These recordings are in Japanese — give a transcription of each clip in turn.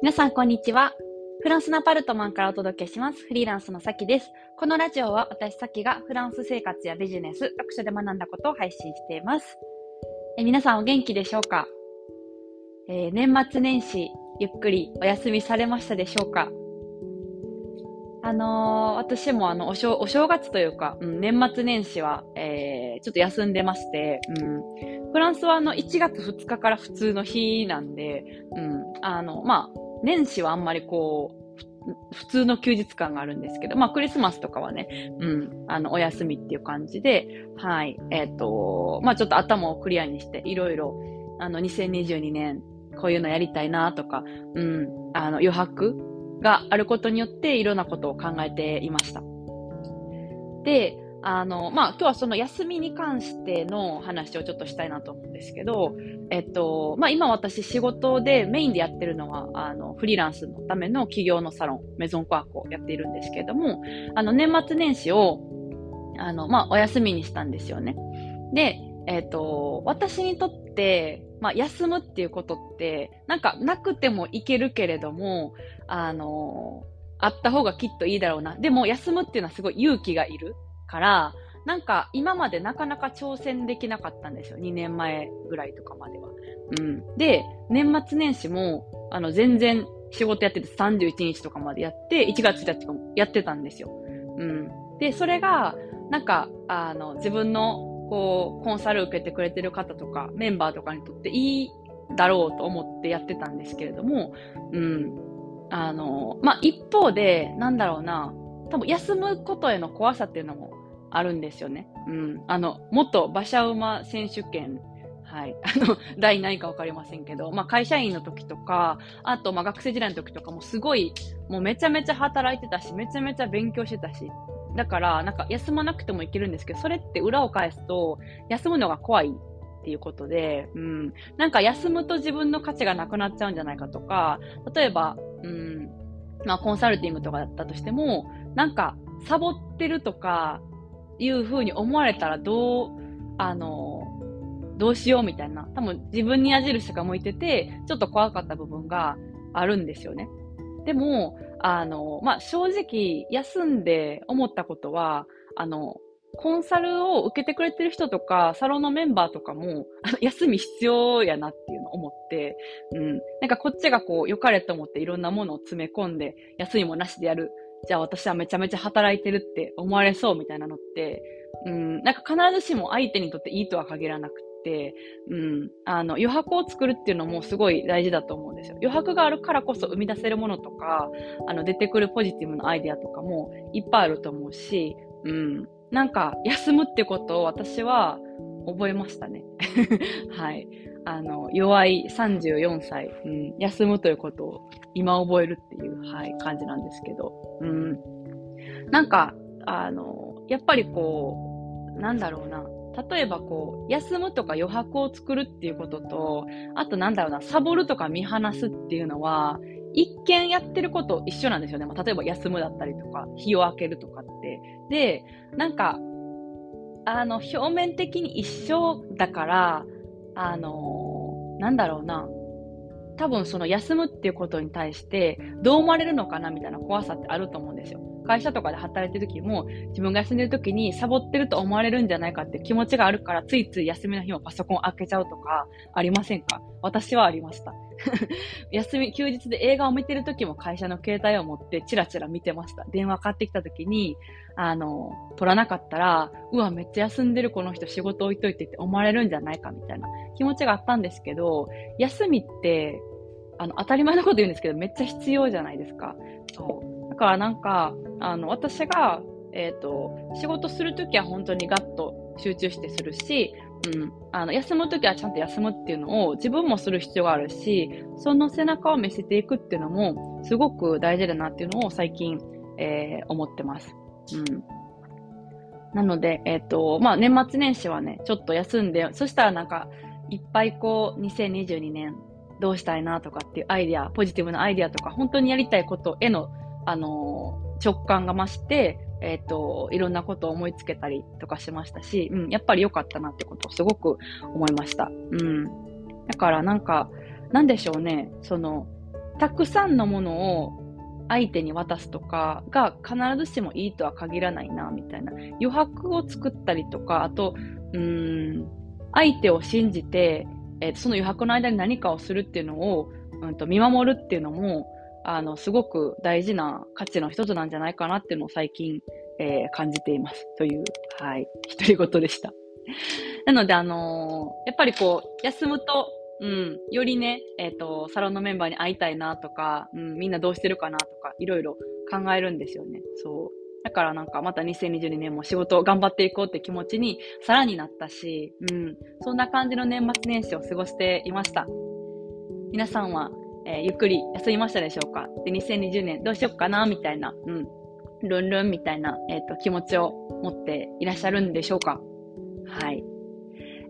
皆さん、こんにちは。フランスのアパルトマンからお届けします。フリーランスのさきです。このラジオは私さきがフランス生活やビジネス、読書で学んだことを配信しています。え皆さんお元気でしょうか、えー、年末年始、ゆっくりお休みされましたでしょうか？あのー、私もあのお正、お正月というか、うん、年末年始は、えー、ちょっと休んでまして、うん、フランスはあの、1月2日から普通の日なんで、うん、あの、まあ、年始はあんまりこう、普通の休日感があるんですけど、まあクリスマスとかはね、うん、あの、お休みっていう感じで、はい、えっ、ー、と、まあちょっと頭をクリアにして、いろいろ、あの、2022年、こういうのやりたいなとか、うん、あの、余白があることによって、いろんなことを考えていました。で、あの、まあ、今日はその休みに関しての話をちょっとしたいなと思うんですけど、えっと、まあ、今私仕事でメインでやってるのは、あの、フリーランスのための企業のサロン、メゾンコアコをやっているんですけれども、あの、年末年始を、あの、まあ、お休みにしたんですよね。で、えっと、私にとって、まあ、休むっていうことって、なんか、なくてもいけるけれども、あの、あった方がきっといいだろうな。でも、休むっていうのはすごい勇気がいる。から、なんか今までなかなか挑戦できなかったんですよ。2年前ぐらいとかまでは。うん。で、年末年始も、あの、全然仕事やってて31日とかまでやって、1月1日もやってたんですよ。うん。で、それが、なんか、あの、自分の、こう、コンサル受けてくれてる方とか、メンバーとかにとっていいだろうと思ってやってたんですけれども、うん。あの、まあ、一方で、なんだろうな、多分休むことへの怖さっていうのもあるんですよね。うん。あの、元馬車馬選手権、はい。あの、第何かわかりませんけど、まあ会社員の時とか、あとまあ学生時代の時とかもすごい、もうめちゃめちゃ働いてたし、めちゃめちゃ勉強してたし、だから、なんか休まなくてもいけるんですけど、それって裏を返すと、休むのが怖いっていうことで、うん。なんか休むと自分の価値がなくなっちゃうんじゃないかとか、例えば、うん、まあコンサルティングとかだったとしても、なんかサボってるとか、いうふうに思われたらどう、あの、どうしようみたいな。多分自分に矢印が向いてて、ちょっと怖かった部分があるんですよね。でも、あの、まあ、正直、休んで思ったことは、あの、コンサルを受けてくれてる人とか、サロンのメンバーとかも、あの休み必要やなっていうのを思って、うん。なんかこっちがこう、良かれと思っていろんなものを詰め込んで、休みもなしでやるじゃあ私はめちゃめちゃ働いてるって思われそうみたいなのって、うん、なんか必ずしも相手にとっていいとは限らなくて、うん、あの、余白を作るっていうのもすごい大事だと思うんですよ。余白があるからこそ生み出せるものとか、あの、出てくるポジティブなアイデアとかもいっぱいあると思うし、うん、なんか休むってことを私は覚えましたね。はい。あの、弱い34歳、うん、休むということを今覚えるっていう、はい、感じなんですけど、うん。なんか、あの、やっぱりこう、なんだろうな。例えばこう、休むとか余白を作るっていうことと、あとなんだろうな、サボるとか見放すっていうのは、一見やってること一緒なんですよね。まあ、例えば休むだったりとか、日を明けるとかって。で、なんか、あの、表面的に一緒だから、あのー、なんだろうな。多分その休むっていうことに対してどう思われるのかなみたいな怖さってあると思うんですよ。会社とかで働いてる時も自分が休んでる時にサボってると思われるんじゃないかって気持ちがあるからついつい休みの日もパソコン開けちゃうとかありませんか？私はありました。休み、休日で映画を見てる時も会社の携帯を持ってチラチラ見てました。電話かかってきた時に、あの、取らなかったら、うわ、めっちゃ休んでるこの人仕事置いといてって思われるんじゃないかみたいな気持ちがあったんですけど、休みってあの、当たり前のこと言うんですけど、めっちゃ必要じゃないですか。そう。からなんか、あの、私が、えっ、ー、と、仕事するときは本当にガッと集中してするし、うん、あの、休むときはちゃんと休むっていうのを自分もする必要があるし、その背中を見せていくっていうのも、すごく大事だなっていうのを最近、えー、思ってます。うん。なので、えっ、ー、と、まあ、年末年始はね、ちょっと休んで、そしたらなんか、いっぱいこう、2022年どうしたいなとかっていうアイディア、ポジティブなアイディアとか、本当にやりたいことへの、あの、直感が増して、えっ、ー、と、いろんなことを思いつけたりとかしましたし、うん、やっぱり良かったなってことをすごく思いました。うん。だからなんか、なんでしょうね、その、たくさんのものを相手に渡すとかが必ずしもいいとは限らないな、みたいな。余白を作ったりとか、あと、うん、相手を信じて、えー、その余白の間に何かをするっていうのを、うん、と見守るっていうのも、あの、すごく大事な価値の一つなんじゃないかなっていうのを最近、えー、感じています。という、はい、独り言でした。なので、あのー、やっぱりこう、休むと、うん、よりね、えっ、ー、と、サロンのメンバーに会いたいなとか、うん、みんなどうしてるかなとか、いろいろ考えるんですよね。そう。だからなんかまた2022年も仕事を頑張っていこうって気持ちにさらになったし、うん、そんな感じの年末年始を過ごしていました。皆さんは、えー、ゆっくり休みましたでしょうか？で、2020年どうしよっかな？みたいな、うん、ルンルンみたいな、えっ、ー、と、気持ちを持っていらっしゃるんでしょうか？はい。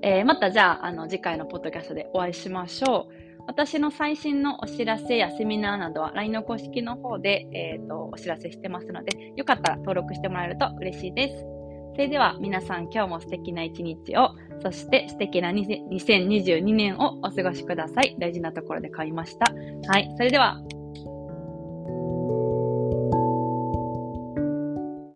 えー、またじゃあ、あの、次回のポッドキャストでお会いしましょう。私の最新のお知らせやセミナーなどは LINE の公式の方で、えーと、お知らせしてますので、よかったら登録してもらえると嬉しいです。それでは皆さん今日も素敵な一日を、そして素敵な2022年をお過ごしください。大事なところで買いました。はい。それでは